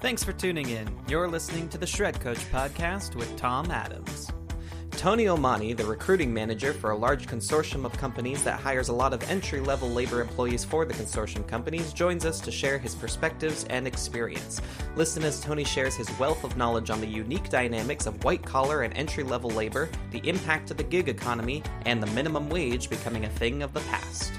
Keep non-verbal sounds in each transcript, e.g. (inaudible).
Thanks for tuning in. You're listening to the Shred Coach podcast with Tom Adams. Tony Ommani, the recruiting manager for a large consortium of companies that hires a lot of entry level labor employees for the consortium companies, joins us to share his perspectives and experience. Listen as Tony shares his wealth of knowledge on the unique dynamics of white collar and entry level labor, the impact of the gig economy, and the minimum wage becoming a thing of the past.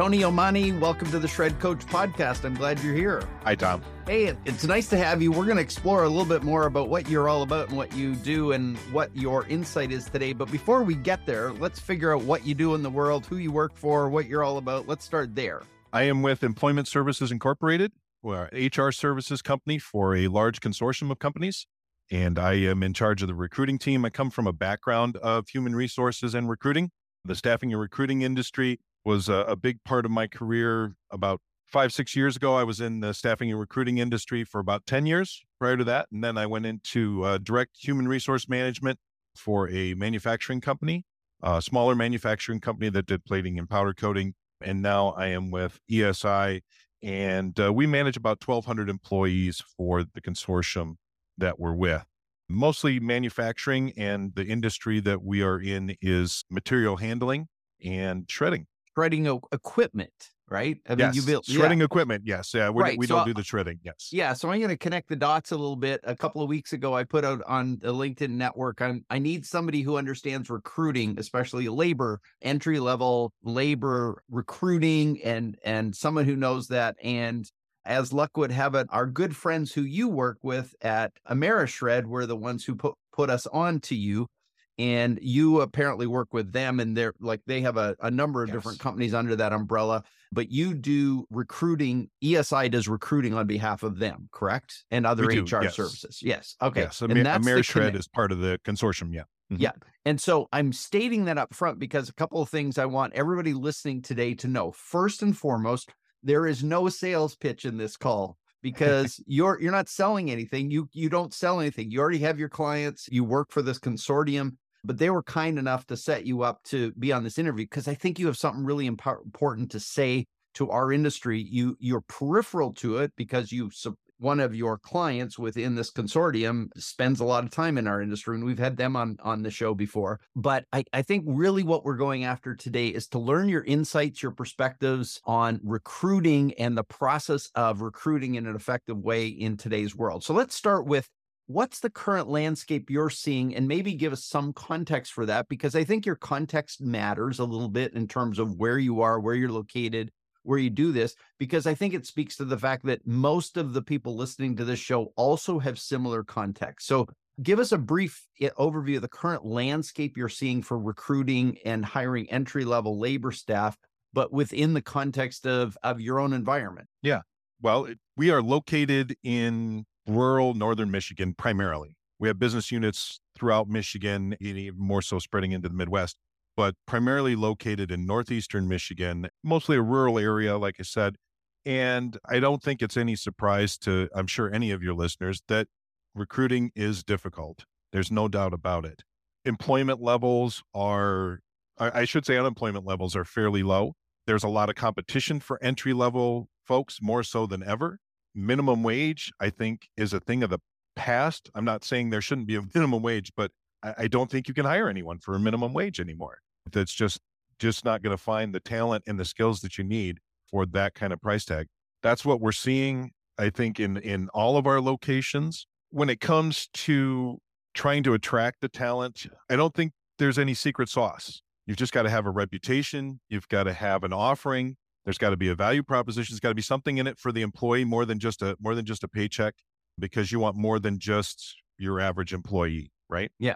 Tony Ommani, welcome to the Shred Coach podcast. I'm glad you're here. Hi, Tom. Hey, it's nice to have you. We're going to explore a little bit more about what you're all about and what you do and what your insight is today. But before we get there, let's figure out what you do in the world, who you work for, what you're all about. Let's start there. I am with Employment Services Incorporated, we're an HR services company for a large consortium of companies. And I am in charge of the recruiting team. I come from a background of human resources and recruiting. The staffing and recruiting industry was a, a, big part of my career. About five, six years ago, I was in the staffing and recruiting industry for about 10 years prior to that. And then I went into uh, direct human resource management for a manufacturing company, a smaller manufacturing company that did plating and powder coating. And now I am with ESI, and uh, we manage about 1,200 employees for the consortium that we're with. Mostly manufacturing, and the industry that we are in is material handling and shredding shredding equipment, right? I mean, yes. you build shredding yeah. equipment. Yes, yeah, we, right. we so, don't do the shredding. Yes, yeah. So I'm going to connect the dots a little bit. A couple of weeks ago, I put out on the LinkedIn network. I'm, I need somebody who understands recruiting, especially labor, entry level labor recruiting, and and someone who knows that. And as luck would have it, our good friends who you work with at Amerishred were the ones who put put us on to you and you apparently work with them and they're like they have a, a number of yes. different companies under that umbrella but you do recruiting esi does recruiting on behalf of them correct and other hr yes. services yes okay yes and that's amerishred is part of the consortium yeah mm-hmm. yeah and so i'm stating that up front because a couple of things i want everybody listening today to know first and foremost there is no sales pitch in this call because (laughs) you're you're not selling anything you you don't sell anything you already have your clients you work for this consortium but they were kind enough to set you up to be on this interview because I think you have something really imp- important to say to our industry. You you're peripheral to it because you one of your clients within this consortium spends a lot of time in our industry and we've had them on on the show before but I, I think really what we're going after today is to learn your insights your perspectives on recruiting and the process of recruiting in an effective way in today's world so let's start with what's the current landscape you're seeing and maybe give us some context for that because i think your context matters a little bit in terms of where you are where you're located where you do this because i think it speaks to the fact that most of the people listening to this show also have similar context. So give us a brief eh, overview of the current landscape you're seeing for recruiting and hiring entry level labor staff but within the context of of your own environment. Yeah. Well we are located in rural northern Michigan primarily. We have business units throughout Michigan, even more so spreading into the Midwest, but primarily located in northeastern Michigan, mostly a rural area, like I said. And I don't think it's any surprise to, I'm sure, any of your listeners that recruiting is difficult. There's no doubt about it. Employment levels are, I should say, unemployment levels are fairly low. There's a lot of competition for entry level folks, more so than ever minimum wage, I think, is a thing of the past. I'm not saying there shouldn't be a (laughs) minimum wage, but I, I don't think you can hire anyone for a minimum wage anymore. That's just just not going to find the talent and the skills that you need for that kind of price tag. That's what we're seeing, I think, in in all of our locations. When it comes to trying to attract the talent, I don't think there's any secret sauce. You've just got to have a reputation. You've got to have an offering. There's got to be a value proposition. There's got to be something in it for the employee more than just a more than just a paycheck, because you want more than just your average employee, right? Yeah.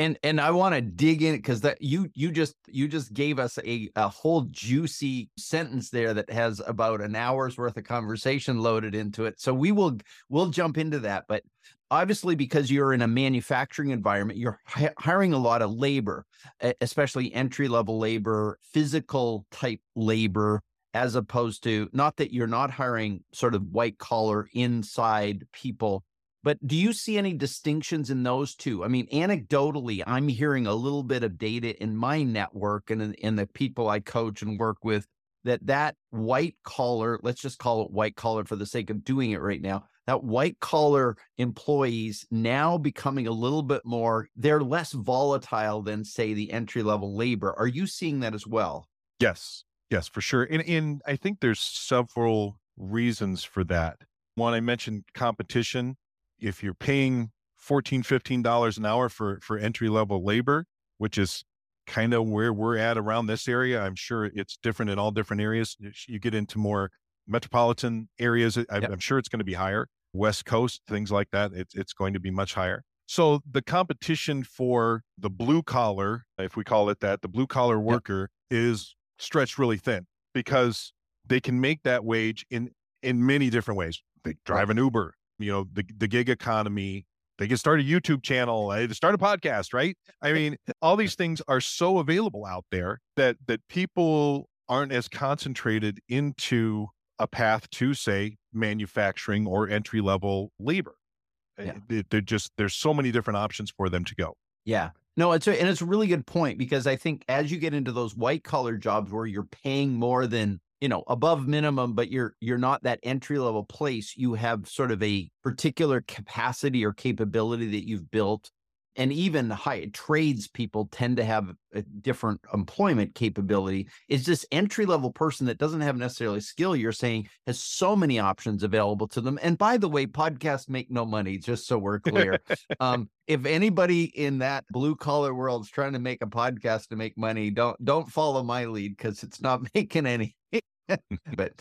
And and I want to dig in because that you you just you just gave us a, a whole juicy sentence there that has about an hour's worth of conversation loaded into it. So we will we'll jump into that. But obviously because you're in a manufacturing environment you're hi- hiring a lot of labor especially entry level labor physical type labor as opposed to not that you're not hiring sort of white collar inside people but do you see any distinctions in those two i mean anecdotally i'm hearing a little bit of data in my network and in, in the people i coach and work with that that white collar, let's just call it white collar for the sake of doing it right now, that white collar employees now becoming a little bit more, they're less volatile than, say, the entry level labor. Are you seeing that as well? Yes, yes, for sure. And, and I think there's several reasons for that. One, I mentioned competition. If you're paying 14 $15 an hour for, for entry level labor, which is kind of where we're at around this area. I'm sure it's different in all different areas. You get into more metropolitan areas, I, am sure it's going to be higher. West Coast, things like that, it's, it's going to be much higher. So the competition for the blue collar, if we call it that, the blue collar worker yep. is stretched really thin because they can make that wage in in many different ways. They drive an Uber, you know, the the gig economy, they can start a YouTube channel, they start a podcast, right? I mean, all these things are so available out there that that people aren't as concentrated into a path to say manufacturing or entry level labor. Eh, yeah. They're just there's so many different options for them to go. Yeah. No, it's a, and it's a really good point because I think as you get into those white collar jobs where you're paying more than you know above minimum but you're you're not that entry level place you have sort of a particular capacity or capability that you've built and even high trades people tend to have a different employment capability. Is this entry level person that doesn't have necessarily skill you're saying has so many options available to them. And by the way podcasts make no money just so we're clear. (laughs) Um, if anybody in that blue collar world is trying to make a podcast to make money don't don't follow my lead because it's not (laughs) making any (laughs) but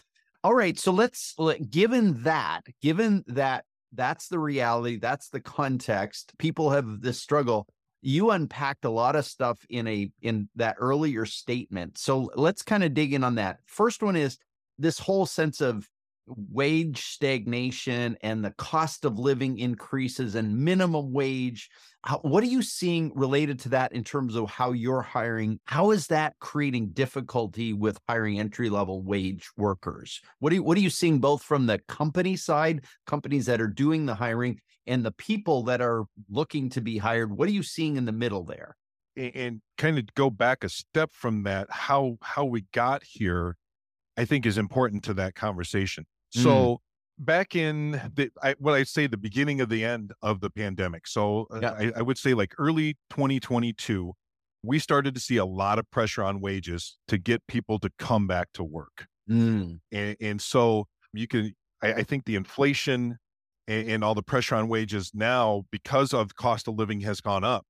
all right so let's given that given that that's the reality. That's the context. People have this struggle. You unpacked a lot of stuff in a in that earlier statement. So let's kind of dig in on that. First one is this whole sense of wage stagnation and the cost of living increases and minimum wage how, what are you seeing related to that in terms of how you're hiring? How is that creating difficulty with hiring entry level wage workers? What are you what are you seeing both from the company side companies that are doing the hiring and the people that are looking to be hired? What are you seeing in the middle there? And, and kind of go back a step from that how how we got here i think is important to that conversation. So mm. back in the I, what I say the beginning of the end of the pandemic. So uh, yeah. I, I would say like early 2022, we started to see a lot of pressure on wages to get people to come back to work. Mm. And, and, so you can, I, I think the inflation and, and, all the pressure on wages now, because of cost of living has gone up,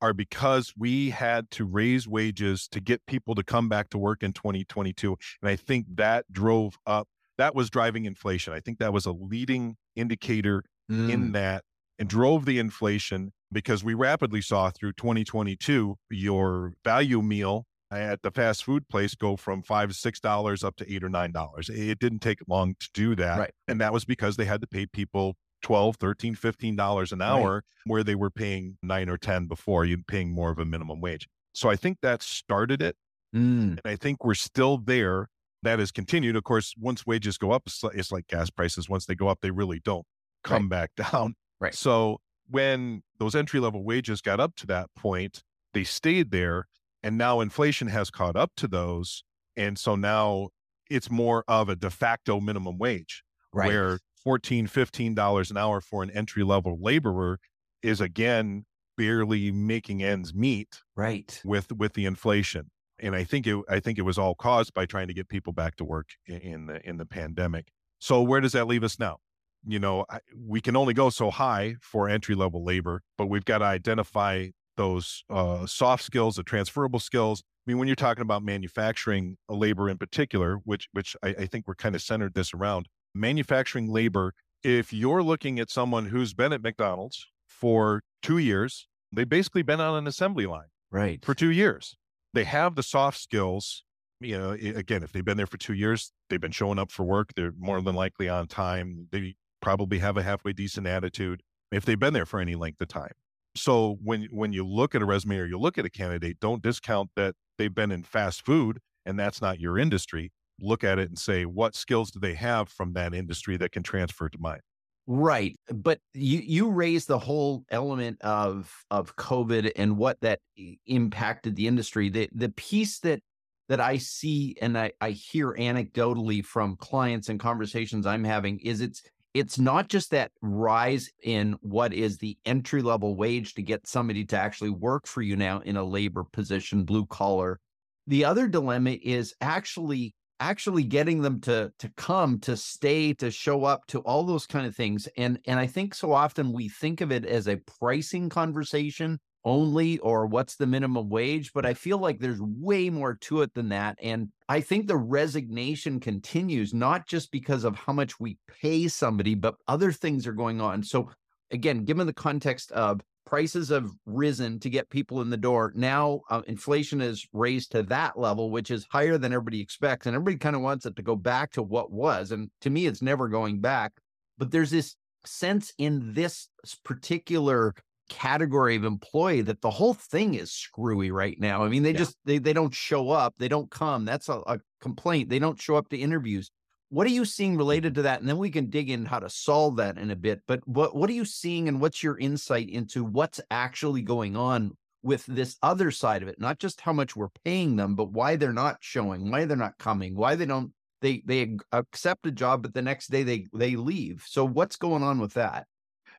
are because we had to raise wages to get people to come back to work in 2022. And I think that drove up that was driving inflation. I think that was a leading indicator mm. in that and drove the inflation because we rapidly saw through 2022 your value meal at the fast food place go from five six dollars up to eight or nine dollars it didn't take long to do that right. and that was because they had to pay people 12 13 15 dollars an hour right. where they were paying nine or ten before you paying more of a minimum wage so i think that started it mm. and i think we're still there that has continued. Of course, once wages go up, it's like gas prices. Once they go up, they really don't come right. back (laughs) down. Right. So when those entry level wages got up to that point, they stayed there. And now inflation has caught up to those. And so now it's more of a de facto minimum wage right. where 14 $15 an hour for an entry level laborer is again barely making ends meet right with with the inflation and I think it I think it was all caused by trying to get people back to work in the in the pandemic. So where does that leave us now? You know, I, we can only go so high for entry level labor, but we've got to identify those uh, soft skills, the transferable skills. I mean, when you're talking about manufacturing labor in particular, which which I, I think we're kind of centered this around, manufacturing labor. If you're looking at someone who's been at McDonald's for two years, they've basically been on an assembly line, right, for two years they have the soft skills. You know, again, if they've been there for two years, they've been showing up for work. They're more than likely on time. They probably have a halfway decent attitude if they've been there for any length of time. So when when you look at a resume or you look at a candidate, don't discount that they've been in fast food and that's not your industry. Look at it and say, what skills do they have from that industry that can transfer to mine? Right. But you you raised the whole element of of COVID and what that impacted the industry. The the piece that that I see and I, I hear anecdotally from clients and conversations I'm having is it's it's not just that rise in what is the entry level wage to get somebody to actually work for you now in a labor position, blue collar. The other dilemma is actually actually getting them to to come to stay to show up to all those kind of things and and i think so often we think of it as a pricing conversation only or what's the minimum wage but i feel like there's way more to it than that and i think the resignation continues not just because of how much we pay somebody but other things are going on so again given the context of prices have risen to get people in the door. Now uh, inflation is raised to that level, which is higher than everybody expects. And everybody kind of wants it to go back to what was. And to me, it's never going back. But there's this sense in this particular category of employee that the whole thing is screwy right now. I mean, they yeah. just they they don't show up, they don't come. That's a, a complaint. They don't show up to interviews. What are you seeing related to that? And then we can dig in how to solve that in a bit. But what what are you seeing and what's your insight into what's actually going on with this other side of it? Not just how much we're paying them, but why they're not showing, why they're not coming, why they don't they they accept a job, but the next day they they leave. So what's going on with that?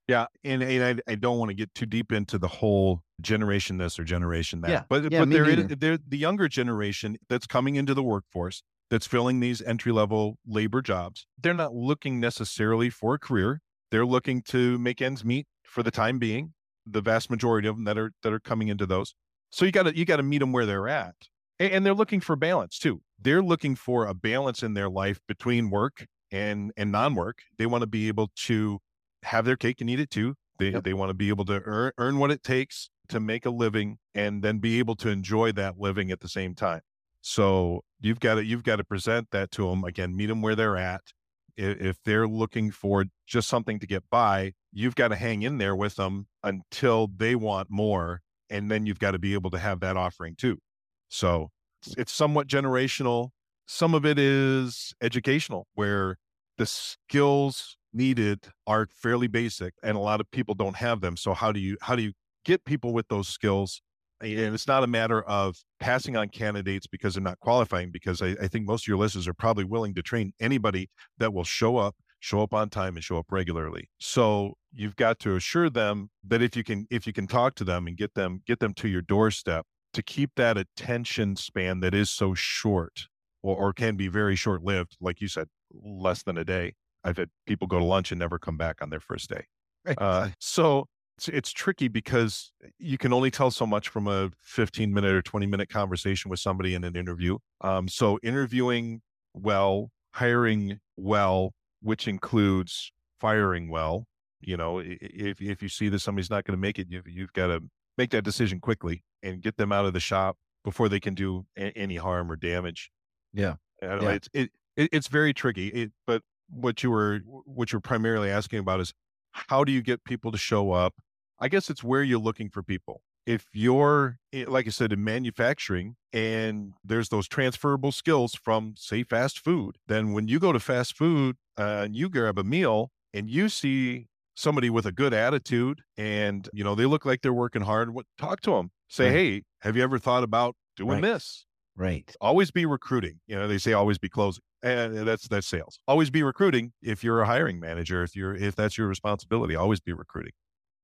Yeah, and, and I, I don't want to get too deep into the whole generation this or generation that. Yeah, but yeah, but there is there the younger generation that's coming into the workforce that's filling these entry level labor jobs. They're not looking necessarily for a career. They're looking to make ends meet for the time being. The vast majority of them that are that are coming into those. So you got to you got to meet them where they're at, and, and they're looking for balance too. They're looking for a balance in their life between work and and non-work. They want to be able to have their cake and eat it too. They yep. they want to be able to earn earn what it takes to make a living and then be able to enjoy that living at the same time. So you've got to you've got to present that to them again. Meet them where they're at. If they're looking for just something to get by, you've got to hang in there with them until they want more, and then you've got to be able to have that offering too. So it's somewhat generational. Some of it is educational, where the skills needed are fairly basic, and a lot of people don't have them. So how do you how do you get people with those skills and it's not a matter of passing on candidates because they're not qualifying because I, I, think most of your listeners are probably willing to train anybody that will show up show up on time and show up regularly. So you've got to assure them that if you can if you can talk to them and get them get them to your doorstep to keep that attention span that is so short or, or can be very short lived like you said less than a day. I've had people go to lunch and never come back on their first day. Right. uh, so it's, it's tricky because you can only tell so much from a 15 minute or 20 minute conversation with somebody in an interview. Um, so interviewing well, hiring well, which includes firing well. You know, if if you see that somebody's not going to make it, you've, you've got to make that decision quickly and get them out of the shop before they can do a- any harm or damage. Yeah, yeah. It's it, it, it's very tricky. It, but what you were what you're primarily asking about is how do you get people to show up? I guess it's where you're looking for people. If you're, eh, like I said, in manufacturing and there's those transferable skills from, say, fast food, then when you go to fast food uh, and you grab a meal and you see somebody with a good attitude and, you know, they look like they're working hard, what, talk to them. Say, right. hey, have you ever thought about doing right. this? Right. Always be recruiting. You know, they say always be closing. And that's that's sales. Always be recruiting if you're a hiring manager, if you're if that's your responsibility, always be recruiting.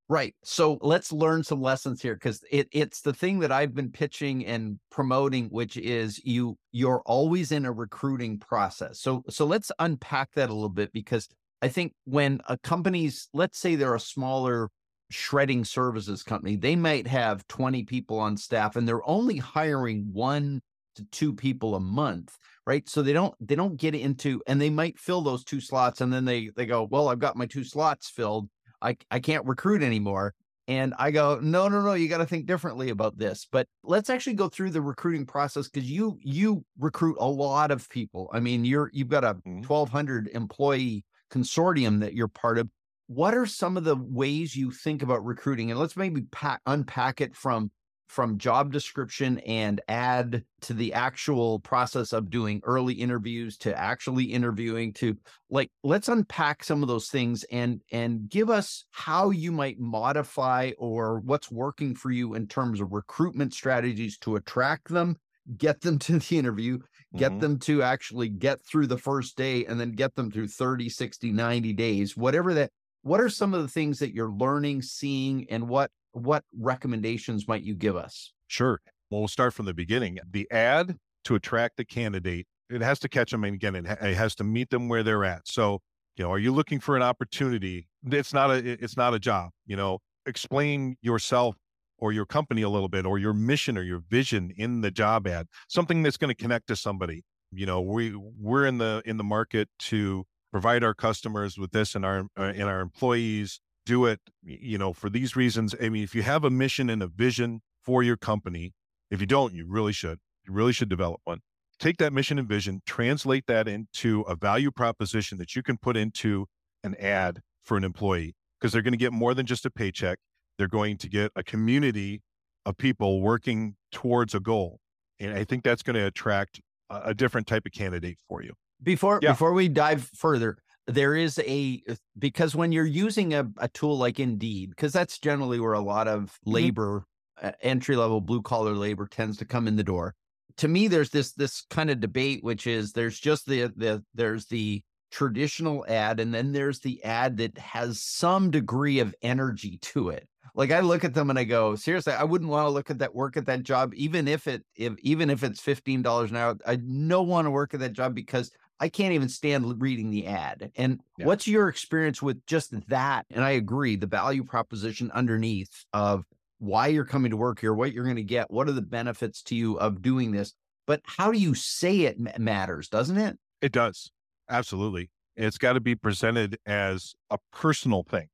Right. So let's learn some lessons here because it, it's the thing that I've been pitching and promoting, which is you you're always in a recruiting process. So so let's unpack that a little bit because I think when a company's let's say they're a smaller shredding services company, they might have 20 people on staff and they're only hiring one to two people a month right so they don't they don't get into and they might fill those two slots and then they they go well i've got my two slots filled i i can't recruit anymore and i go no no no you got to think differently about this but let's actually go through the recruiting process because you you recruit a lot of people i mean you're you've got a 1200 mm-hmm. employee consortium that you're part of what are some of the ways you think about recruiting and let's maybe pack, unpack it from from job description and add to the actual process of doing early interviews to actually interviewing to like let's unpack some of those things and and give us how you might modify or what's working for you in terms of recruitment strategies to attract them get them (laughs) to the interview, get Mhm. them to actually get through the first day and then get them through 30, 60, 90 days, whatever that what are some of the things that you're learning, seeing and what what recommendations might you give us? Sure. Well, we'll start from the beginning. The ad to attract the candidate, it has to catch them. And again, it, ha- it has to meet them where they're at. So, you know, are you looking for an opportunity? It's not a, it's not a job, you know, explain yourself or your company a little bit or your mission or your vision in the job ad, something that's going to connect to somebody. You know, we, we're in the, in the market to provide our customers with this and our, uh, and our employees do it, you know, for these reasons. I mean, if you have a mission and a vision for your company, if you don't, you really should. You really should develop one. Take that mission and vision, translate that into a value proposition that you can put into an ad for an employee because they're going to get more than just a paycheck. They're going to get a community of people working towards a goal. And I think that's going to attract a, a different type of candidate for you. Before Yeah. before we dive further, there is a because when you're using a, a tool like Indeed, because that's generally where a lot of labor, uh, entry level blue collar labor tends to come in the door. To me, there's this this kind of debate, which is there's just the the there's the traditional ad, and then there's the ad that has some degree of energy to it. Like I look at them and I go, seriously, I wouldn't want to look at that work at that job, even if it if even if it's fifteen dollars an hour. I don't want to work at that job because I can't even stand reading the ad. And Yeah. what's your experience with just that? And I agree, the value proposition underneath of why you're coming to work here, what you're going to get, what are the benefits to you of doing this. But how do you say it matters, doesn't it? It does. Absolutely. It's got to be presented as a personal thing.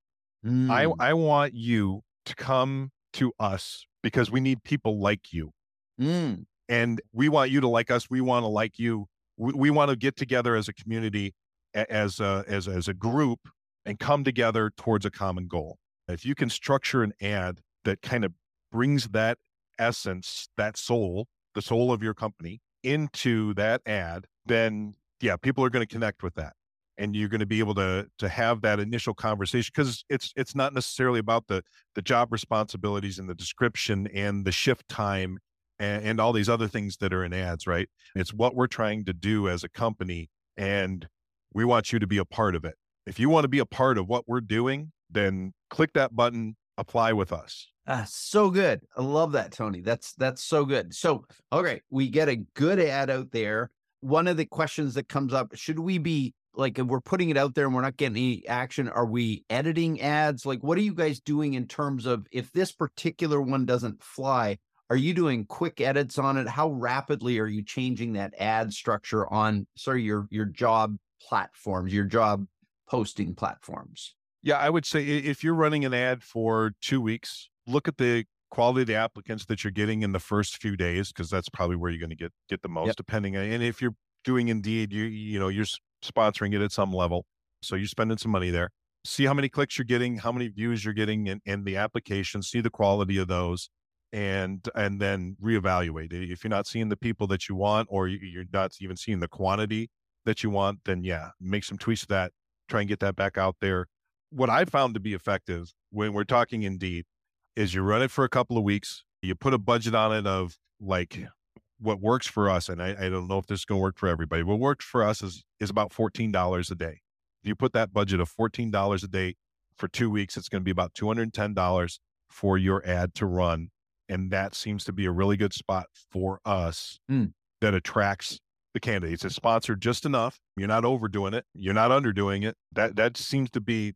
I, Mm, I want you to come to us because we need people like you. mm, and we want you to like us. We want to like you. We, we want to get together as a community, as a, as as a group, and come together towards a common goal. If you can structure an ad that kind of brings that essence, that soul, the soul of your company, into that ad, then yeah, people are going to connect with that, and you're going to be able to to have that initial conversation because it's it's not necessarily about the the job responsibilities and the description and the shift time and, and all these other things that are in ads, right? It's what we're trying to do as a company, and we want you to be a part of it. If you want to be a part of what we're doing, then click that button, apply with us. Ah, so good. I love that, Tony. That's that's so good. So, okay, we get a good ad out there. One of the questions that comes up: Should we be like, we're putting it out there and we're not getting any action? Are we editing ads? Like, what are you guys doing in terms of if this particular one doesn't fly? Are you doing quick edits on it? How rapidly are you changing that ad structure on sorry your your job platforms, your job posting platforms? Yeah, I would say if you're running an ad for two weeks, look at the quality of the applicants that you're getting in the first few days because that's probably where you're going to get get the most. Depending on, and if you're doing Indeed, you you know you're sponsoring it at some level, so you're spending some money there. See how many clicks you're getting, how many views you're getting in, in the application. See the quality of those, and and then reevaluate. If you're not seeing the people that you want, or you- you're not even seeing the quantity that you want, then yeah, make some tweaks to that. Try and get that back out there what I found to be effective when we're talking Indeed is you run it for a couple of weeks, you put a budget on it of like what works for us. And I, I don't know if this is going to work for everybody. What works for us is, is about $14 a day. If you put that budget of $14 a day for two weeks, it's going to be about $210 for your ad to run. And that seems to be a really good spot for us Mm. that attracts the candidates. It's sponsored just enough. You're not overdoing it. You're not underdoing it. That that seems to be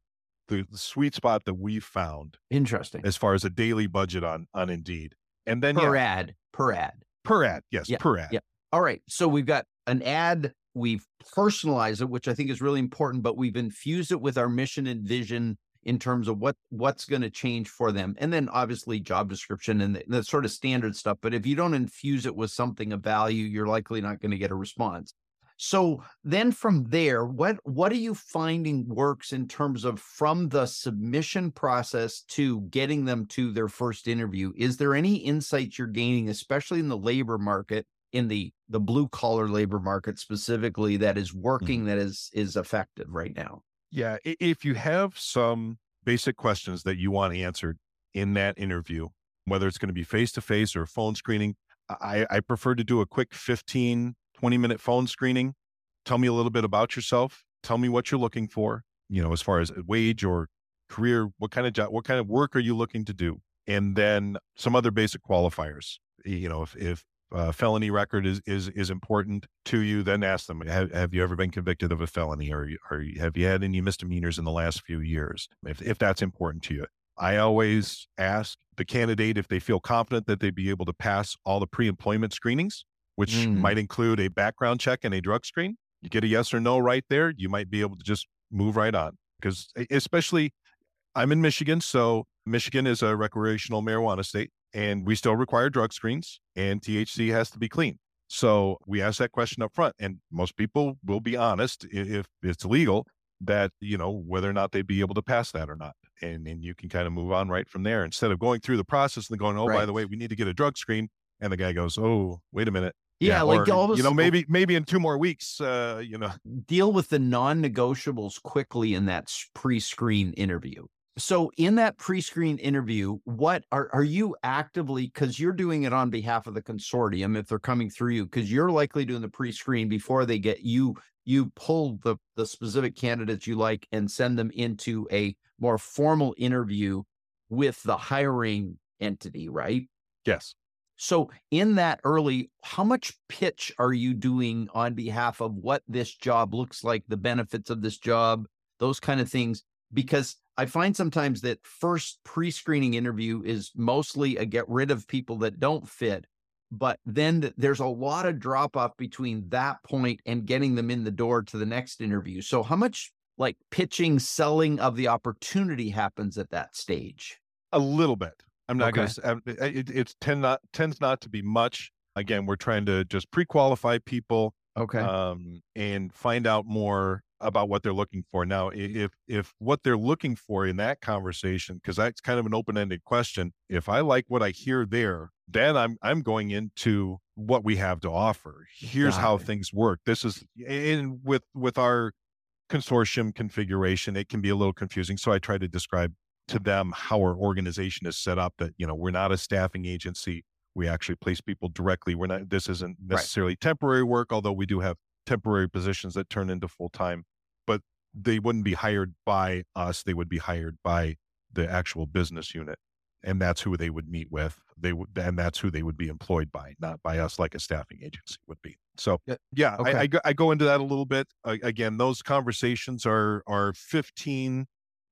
the, the sweet spot that we've found Interesting. as far as a daily budget on on Indeed. And then Per yeah, ad, per ad. per ad, yes, Yeah, per ad. yeah. All right. So we've got an ad, we've personalized it, which I think is really important, but we've infused it with our mission and vision in terms of what what's going to change for them. And then obviously job description and the, the sort of standard stuff. But if you don't infuse it with something of value, you're likely not going to get a response. So then from there, what what are you finding works in terms of from the submission process to getting them to their first interview? Is there any insights you're gaining, especially in the labor market, in the the blue collar labor market specifically, that is working, mm-hmm. that is is effective right now? Yeah. If you have some basic questions that you want answered in that interview, whether it's going to be face to face or phone screening, I, I prefer to do a quick 15, 20 minute phone screening. Tell me a little bit about yourself. Tell me what you're looking for, you know, as far as uh, wage or career, what kind of job, what kind of work are you looking to do? And then some other basic qualifiers. You know, if, if uh, felony record is, is, is important to you, then ask them, have, have you ever been convicted of a felony or, or have you had any misdemeanors in the last few years? If, if that's important to you. I always ask the candidate if they feel confident that they'd be able to pass all the pre-employment screenings, which mm. might include a background check and a drug screen. You get a yes or no right there, you might be able to just move right on. Because especially I'm in Michigan, so Michigan is a recreational marijuana state, and we still require drug screens, and THC has to be clean. So we ask that question up front, and most people will be honest if it's legal that you know whether or not they'd be able to pass that or not and and you can kind of move on right from there instead of going through the process and going oh right. by the way we need to get a drug screen and the guy goes oh wait a minute yeah, yeah like or, you know maybe maybe in two more weeks uh you know deal with the non-negotiables quickly in that pre-screen interview so in that pre-screen interview what are are you actively because you're doing it on behalf of the consortium if they're coming through you because you're likely doing the pre-screen before they get you you pull the the specific candidates you like and send them into a more formal interview with the hiring entity right? Yes. So in that early how much pitch are you doing on behalf of what this job looks like the benefits of this job those kind of things? Because I find sometimes that first pre screening interview is mostly a get rid of people that don't fit. But then there's a lot of drop off between that point and getting them in the door to the next interview. So, how much like pitching, selling of the opportunity happens at that stage? A little bit. I'm not okay. going to. It, it's tend not tends not to be much. Again, we're trying to just pre-qualify people, okay, um, and find out more about what they're looking for. Now, mm-hmm. if if what they're looking for in that conversation, because that's kind of an open-ended question, if I like what I hear there, then I'm I'm going into what we have to offer. Here's how things work. This is in with with our consortium configuration, it can be a little confusing. So I try to describe to them how our organization is set up that, you know, we're not a staffing agency. We actually place people directly. We're not this isn't necessarily right. temporary work, although we do have temporary positions that turn into full time, but they wouldn't be hired by us. They would be hired by the actual business unit. And that's who they would meet with. They would, and that's who they would be employed by, not by us, like a staffing agency would be. So, yeah, okay. I, I, go, I go into that a little bit. Uh, again, those conversations are are fifteen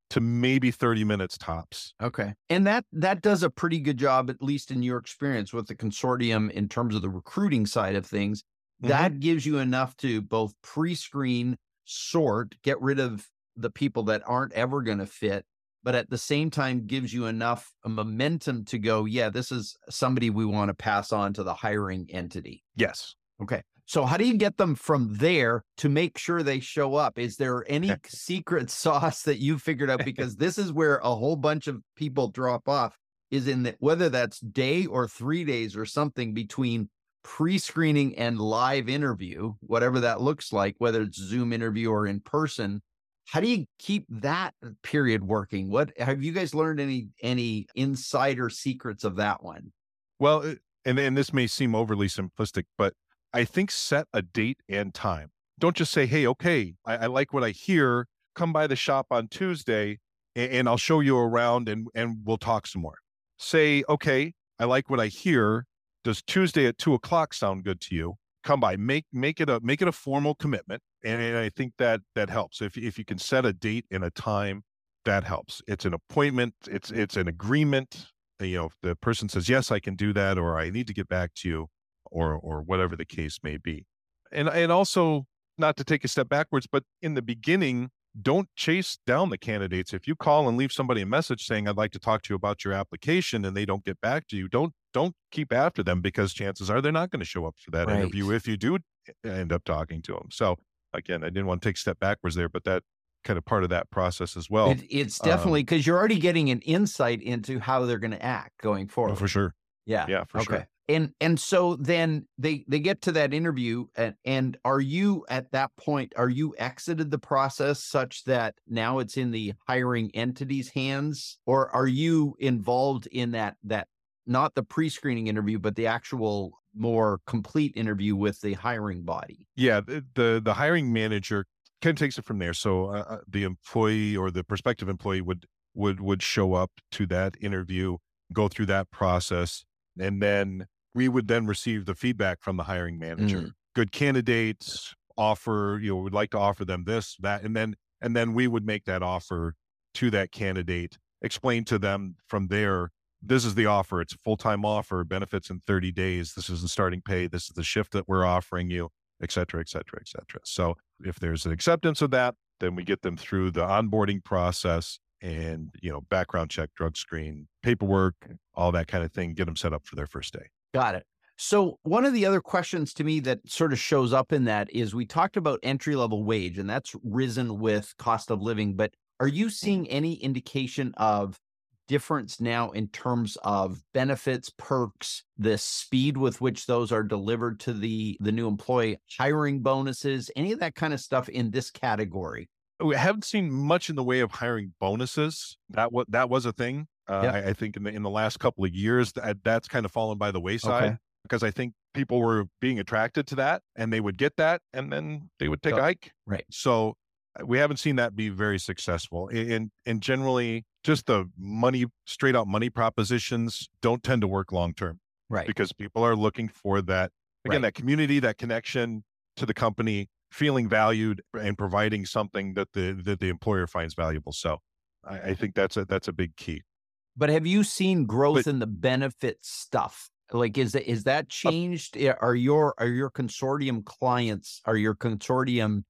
to maybe 30 minutes tops. Okay. And that that does a pretty good job at least in your experience with the consortium in terms of the recruiting side of things mm-hmm. that gives you enough to both pre-screen, sort, get rid of the people that aren't ever going to fit, but at the same time gives you enough momentum to go, yeah, this is somebody we want to pass on to the hiring entity. Yes. Okay. So how do you get them from there to make sure they show up? Is there any (laughs) secret sauce that you figured out? Because this is where a whole bunch of people drop off is in that whether that's day or three days or something between pre-screening and live interview, whatever that looks like, whether it's Zoom interview or in person. How do you keep that uh, period working? What have you guys learned any any insider secrets of that one? Well, and and this may seem overly simplistic, but I think set a date and time. Don't just say, "Hey, okay, I, I like what I hear. Come by the shop on Tuesday, and, and I'll show you around, and and we'll talk some more." Say, "Okay, I like what I hear does Tuesday at two o'clock sound good to you? Come by, make make it a make it a formal commitment, and, and I think that that helps. If if you can set a date and a time, that helps. It's an appointment. It's it's an agreement. Uh, you know, if the person says yes, I can do that, or I need to get back to you, or or whatever the case may be, and and also not to take a step backwards, but in the beginning, don't chase down the candidates. If you call and leave somebody a message saying, I'd like to talk to you about your application and they don't get back to you, don't don't keep after them because chances are they're not going to show up for that right. interview if you do end up talking to them. So again, I didn't want to take a step backwards there, but that kind of part of that process as well. It, it's definitely because um, you're already getting an insight into how they're going to act going forward. Oh, for sure. Yeah. Yeah, for okay. sure and and so then they they get to that interview and and are you at that point are you exited the process such that now it's in the hiring entity's hands or are you involved in that that not the pre-screening interview but the actual more complete interview with the hiring body. Yeah, the the, the hiring manager kind of takes it from there. So uh, uh, the employee or the prospective employee would would would show up to that interview, go through that process, and then we would then receive the feedback from the hiring manager. Mm. Good candidates offer, you know, we'd like to offer them this, that, and then and then we would make that offer to that candidate, explain to them from there, this is the offer. It's a full-time offer, benefits in 30 days. This is the starting pay. This is the shift that we're offering you, et cetera, et cetera, et cetera. So if there's an acceptance of that, then we get them through the onboarding process and, you know, background check, drug screen, paperwork, all that kind of thing, get them set up for their first day. Got it. So, one of the other questions to me that sort of shows up in that is we talked about entry level wage, and that's risen with cost of living. But are you seeing any indication of difference now in terms of benefits, perks, the speed with which those are delivered to the the new employee, hiring bonuses, any of that kind of stuff in this category? We haven't seen much in the way of hiring bonuses. That was that was a thing. Uh, Yeah. I, I think in the in the last couple of years that that's kind of fallen by the wayside Okay. because I think people were being attracted to that and they would get that and then they would take a hike. Right. So we haven't seen that be very successful. And and generally just the money straight out money propositions don't tend to work long term Right. because people are looking for that again Right. that community that connection to the company feeling valued and providing something that the that the employer finds valuable so i, I think that's a that's a big key But have you seen growth But- in the benefit stuff? Like, is that is that uh changed? Yeah, Are your are your consortium clients, are your consortium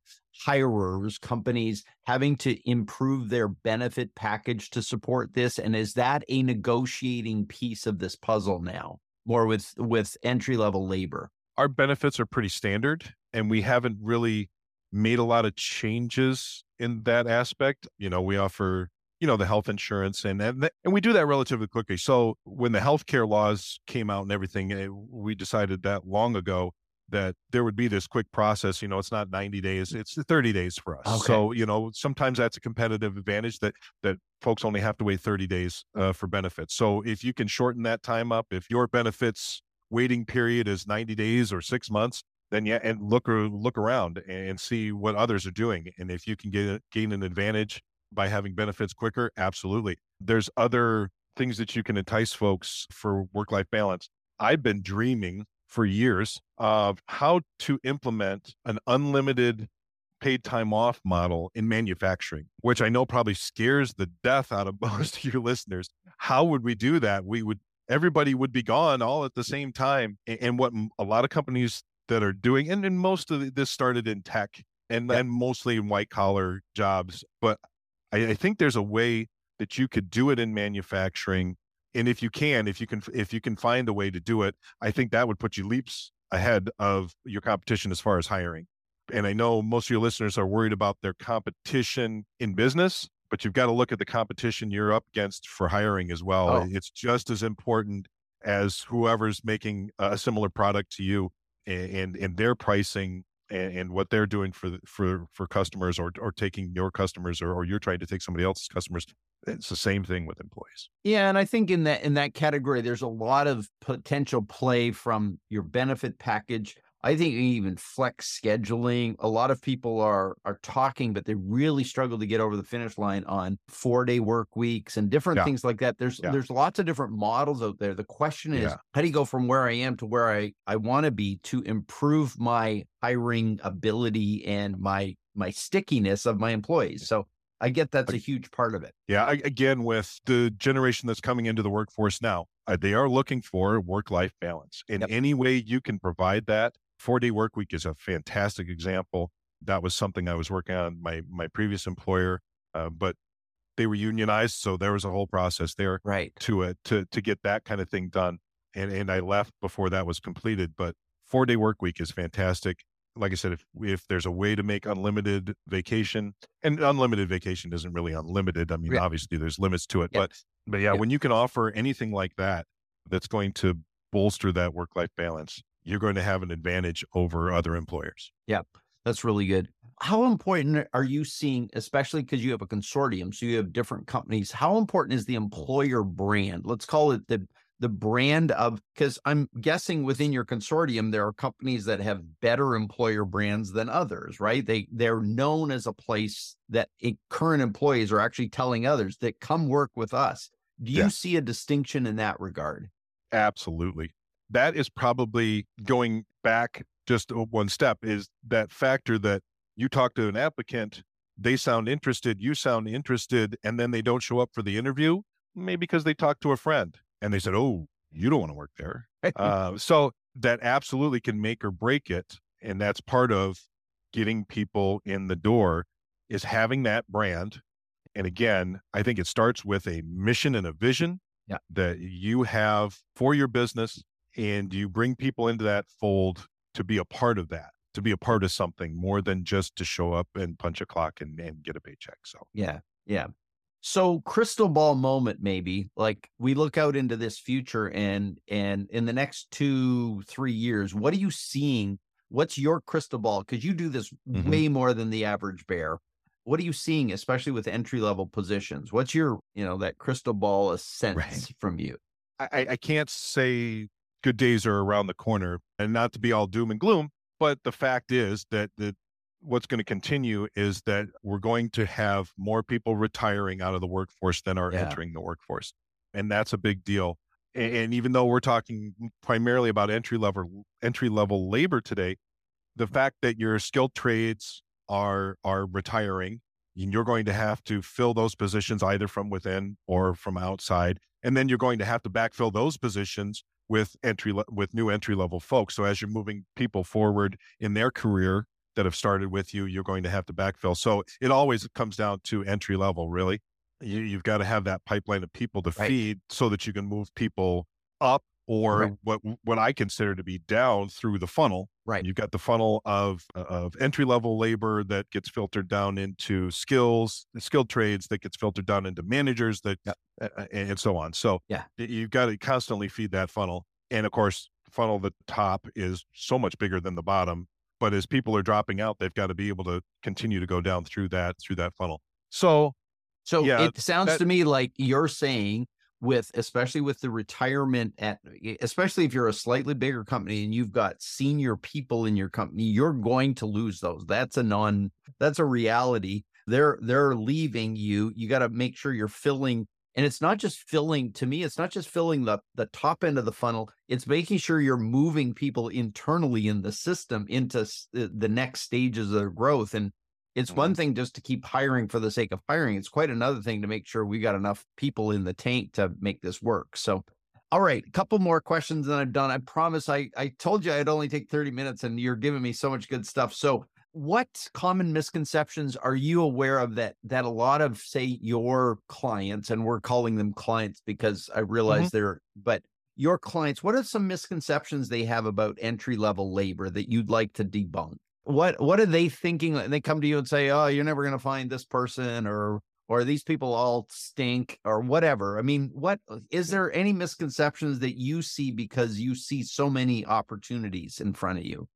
hirers, companies having to improve their benefit package to support this? And is that a negotiating piece of this puzzle now, more with with entry level labor? our benefits are pretty standard and we haven't really made a lot of changes in that aspect you know we offer you know the health insurance and and, and we do that relatively quickly so when the healthcare laws came out and everything eh, we decided that long ago that there would be this quick process you know it's not 90 days it's 30 days for us Okay. so you know sometimes that's a competitive advantage that that folks only have to wait 30 days uh, for benefits so if you can shorten that time up if your benefits waiting period is 90 days or six months, then yeah, and look or look around and see what others are doing. And if you can get gain an advantage by having benefits quicker, absolutely. There's other things that you can entice folks for work life balance. I've been dreaming for years of how to implement an unlimited paid time off model in manufacturing, which I know probably scares the death out of (laughs) most of your listeners. How would we do that? We would everybody would be gone all at the same time. And what a lot of companies that are doing, and, and most of this started in tech and, Yeah. and mostly in white collar jobs. But I, I think there's a way that you could do it in manufacturing. And if you can, if you can, if you can find a way to do it, I think that would put you leaps ahead of your competition as far as hiring. And I know most of your listeners are worried about their competition in business, but you've got to look at the competition you're up against for hiring as well. Oh. It's just as important as whoever's making a similar product to you and and, and their pricing and, and what they're doing for for for customers or or taking your customers or, or you're trying to take somebody else's customers. It's the same thing with employees. Yeah, and I think in that in that category, there's a lot of potential play from your benefit package. I think even flex scheduling. A lot of people are are talking, but they really struggle to get over the finish line on four day work weeks and different Yeah. things like that. There's Yeah. there's lots of different models out there. The question is, Yeah. how do you go from where I am to where I I want to be to improve my hiring ability and my my stickiness of my employees? So I get that's a huge part of it. Yeah, I, again, with the generation that's coming into the workforce now, uh, they are looking for work life balance. In Yep. any way you can provide that, four day work week is a fantastic example. That was something I was working on my my previous employer, uh, but they were unionized, so there was a whole process there Right. to it to to get that kind of thing done. And and I left before that was completed. But four day work week is fantastic. Like I said, if if there's a way to make unlimited vacation, and unlimited vacation isn't really unlimited. I mean, Yeah. obviously there's limits to it, Yeah. but but yeah, Yeah. when you can offer anything like that, that's going to bolster that work life balance, you're going to have an advantage over other employers. Yeah, that's really good. How important are you seeing, especially because you have a consortium, so you have different companies? How important is the employer brand? Let's call it the the brand of because I'm guessing within your consortium there are companies that have better employer brands than others, right? They they're known as a place that current employees are actually telling others that come work with us. Do you yeah. see a distinction in that regard? Absolutely. That is probably going back just one step is that factor that you talk to an applicant, they sound interested, you sound interested, and then they don't show up for the interview, maybe because they talked to a friend and they said, "Oh, you don't want to work there." (laughs) uh, so that absolutely can make or break it, and that's part of getting people in the door is having that brand. And again, I think it starts with a mission and a vision yeah. that you have for your business, and you bring people into that fold to be a part of that to be a part of something more than just to show up and punch a clock and, and get a paycheck so yeah yeah so crystal ball moment maybe like we look out into this future and and in the next two three years what are you seeing? What's your crystal ball? Because you do this mm-hmm. way more than the average bear. What are you seeing especially with entry level positions? What's your you know that crystal ball a sense right. from you? I, I can't say good days are around the corner and not to be all doom and gloom but the fact is that the what's going to continue is that we're going to have more people retiring out of the workforce than are yeah. entering the workforce. And that's a big deal. And, and even though we're talking primarily about entry level entry level labor today, the fact that your skilled trades are are retiring and you're going to have to fill those positions either from within or from outside and then you're going to have to backfill those positions with entry with new entry level folks so as you're moving people forward in their career that have started with you, you're going to have to backfill. So it always comes down to entry level, really. You, have got to have that pipeline of people to right. feed so that you can move people up or right. what what I consider to be down through the funnel. Right. You've got the funnel of uh, of entry level labor that gets filtered down into skills, skilled trades that gets filtered down into managers that uh, uh, and so on. So yeah, you've got to constantly feed that funnel. And of course, funnel the top is so much bigger than the bottom but as people are dropping out, they've got to be able to continue to go down through that through that funnel. So, so yeah, it sounds that, to me like you're saying with especially with the retirement at especially if you're a slightly bigger company and you've got senior people in your company you're going to lose those. That's a non that's a reality. They're they're leaving you. You got to make sure you're filling and it's not just filling to me it's not just filling the the top end of the funnel it's making sure you're moving people internally in the system into the next stages of their growth and it's one mm-hmm. thing just to keep hiring for the sake of hiring it's quite another thing to make sure we got enough people in the tank to make this work so all right a couple more questions and i'm done i promise i i told you i'd only take 30 minutes and you're giving me so much good stuff so what common misconceptions are you aware of that that a lot of say your clients and we're calling them clients because i realize mm-hmm. they're but your clients what are some misconceptions they have about entry level labor that you'd like to debunk? What what are they thinking? And they come to you and say oh you're never going to find this person or or these people all stink or whatever. I mean what is there any misconceptions that you see because you see so many opportunities in front of you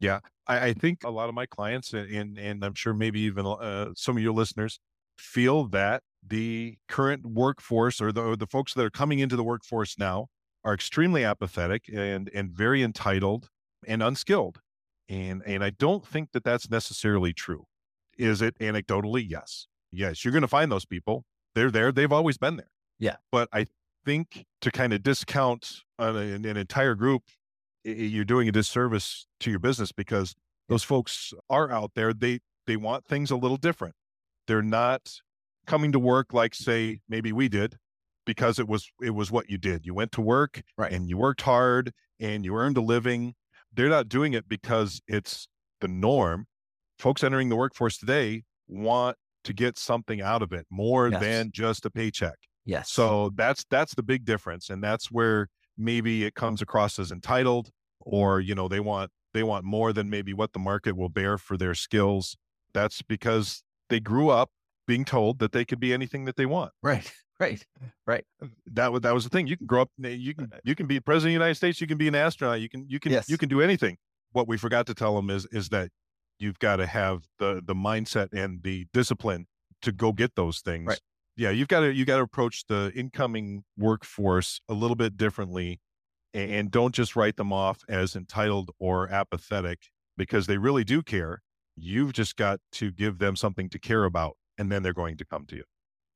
yeah, I, I, think a lot of my clients and and I'm sure maybe even uh, some of your listeners feel that the current workforce or the or the folks that are coming into the workforce now are extremely apathetic and and very entitled and unskilled, and and I don't think that that's necessarily true. Is it anecdotally? Yes, yes, you're going to find those people. They're there. They've always been there. Yeah, but I think to kind of discount an, an entire group you're doing a disservice to your business because those folks are out there. They they want things a little different. They're not coming to work like say maybe we did because it was it was what you did. You went to work right. and you worked hard and you earned a living. They're not doing it because it's the norm. Folks entering the workforce today want to get something out of it more yes. than just a paycheck. Yes. So that's that's the big difference and that's where maybe it comes across as entitled or you know they want they want more than maybe what the market will bear for their skills. That's because they grew up being told that they could be anything that they want. Right (laughs) right right. Uh, that was that was the thing. You can grow up you can uh, you can be president of the united states you can be an astronaut you can you can yes. you can do anything. What we forgot to tell them is is that you've got to have the the mindset and the discipline to go get those things. right. Yeah, you've got to you got to approach the incoming workforce a little bit differently and, and don't just write them off as entitled or apathetic because they really do care. You've just got to give them something to care about and then they're going to come to you.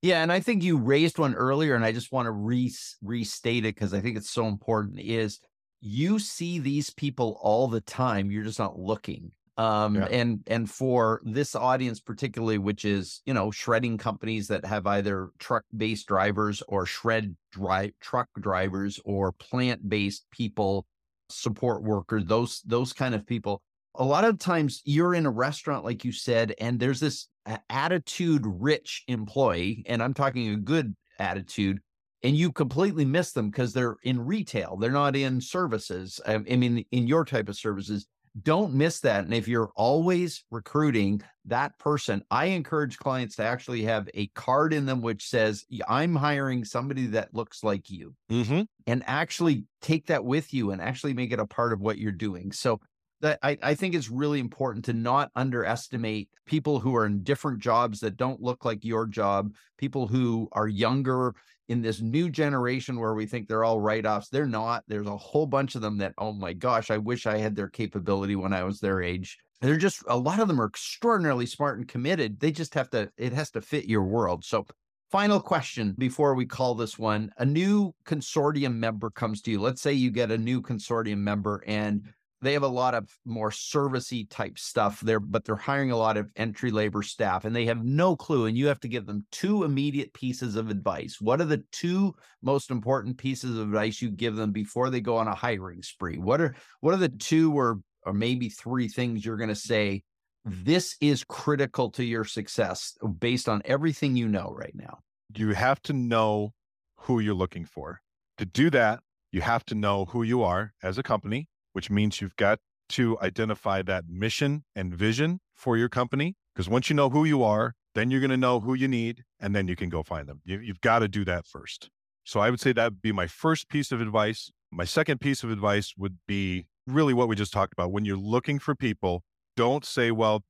Yeah, and I think you raised one earlier, and I just want to re- restate it because I think it's so important. Is you see these people all the time, you're just not looking. Um, yeah. and and for this audience particularly, which is you know shredding companies that have either truck based drivers or shred drive truck drivers or plant based people, support workers, those those kind of people. A lot of times you're in a restaurant, like you said, and there's this attitude rich employee, and I'm talking a good attitude, and you completely miss them because they're in retail, they're not in services. I, I mean, in your type of services, don't miss that. And if you're always recruiting that person, I encourage clients to actually have a card in them which says, I'm hiring somebody that looks like you. Mm-hmm. And actually take that with you and actually make it a part of what you're doing. So that I, I think it's really important to not underestimate people who are in different jobs that don't look like your job, people who are younger in this new generation where we think they're all write-offs. They're not. There's a whole bunch of them that, oh my gosh, I wish I had their capability when I was their age. They're just a lot of them are extraordinarily smart and committed. They just have to, it has to fit your world. So Final question before we call this one. A new consortium member comes to you. Let's say you get a new consortium member and they have a lot of more servicey type stuff there, but they're hiring a lot of entry labor staff and they have no clue. And you have to give them two immediate pieces of advice. What are the two most important pieces of advice you give them before they go on a hiring spree? What are what are the two or or maybe three things you're going to say? This is critical to your success based on everything you know right now. You have to know who you're looking for. To do that, you have to know who you are as a company which means you've got to identify that mission and vision for your company. Because once you know who you are, then you're going to know who you need, and then you can go find them. You, have got to do that first. So I would say that would be my first piece of advice. My second piece of advice would be really what we just talked about. When you're looking for people, don't say, well,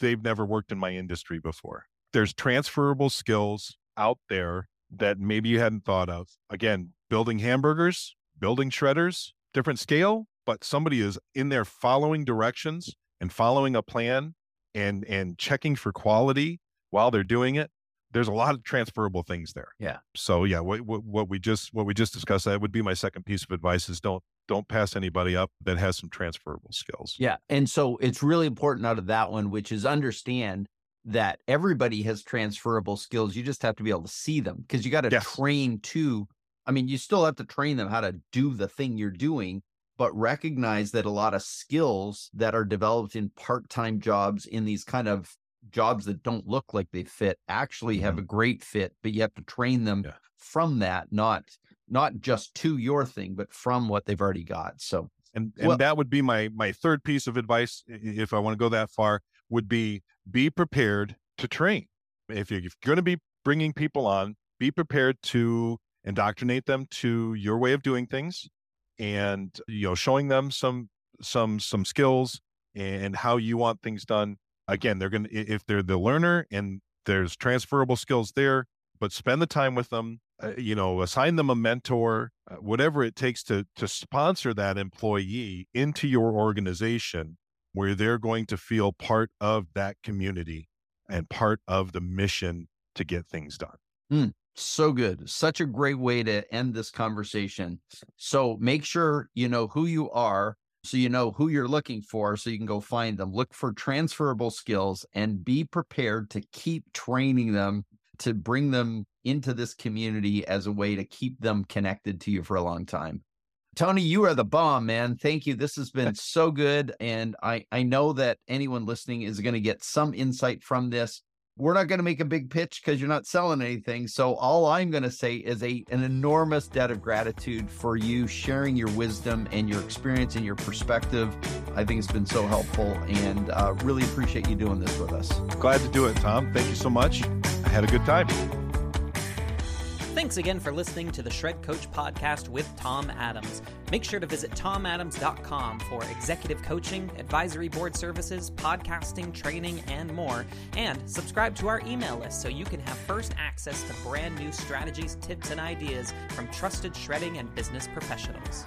they've never worked in my industry before. There's transferable skills out there that maybe you hadn't thought of. Again, building hamburgers, building shredders, different scale, but somebody is in there following directions and following a plan and and checking for quality while they're doing it there's a lot of transferable things there. Yeah. So yeah what, what, what we just what we just discussed that would be my second piece of advice is don't don't pass anybody up that has some transferable skills. Yeah and so it's really important out of that one which is understand that everybody has transferable skills you just have to be able to see them because you got to yes. train to i mean you still have to train them how to do the thing you're doing but recognize that a lot of skills that are developed in part-time jobs in these kind of jobs that don't look like they fit actually have mm-hmm. a great fit but you have to train them yeah. from that not not just to your thing but from what they've already got so and and well, that would be my my third piece of advice if i want to go that far would be be prepared to train if you're, if you're going to be bringing people on be prepared to indoctrinate them to your way of doing things and you know showing them some some some skills and how you want things done again they're going to if they're the learner and there's transferable skills there but spend the time with them uh, you know assign them a mentor uh, whatever it takes to to sponsor that employee into your organization where they're going to feel part of that community and part of the mission to get things done mm. So good. Such a great way to end this conversation. So make sure you know who you are so you know who you're looking for so you can go find them. Look for transferable skills and be prepared to keep training them to bring them into this community as a way to keep them connected to you for a long time. Tony, you are the bomb, man. Thank you. This has been so good. And I, I know that anyone listening is going to get some insight from this we're not going to make a big pitch because you're not selling anything. So all I'm going to say is a an enormous debt of gratitude for you sharing your wisdom and your experience and your perspective. I think it's been so helpful, and uh, really appreciate you doing this with us. Glad to do it, Tom. Thank you so much. I had a good time. Thanks again for listening to the Shred Coach podcast with Tom Adams. Make sure to visit tomadams.com for executive coaching, advisory board services, podcasting, training, and more. And subscribe to our email list so you can have first access to brand new strategies, tips, and ideas from trusted shredding and business professionals.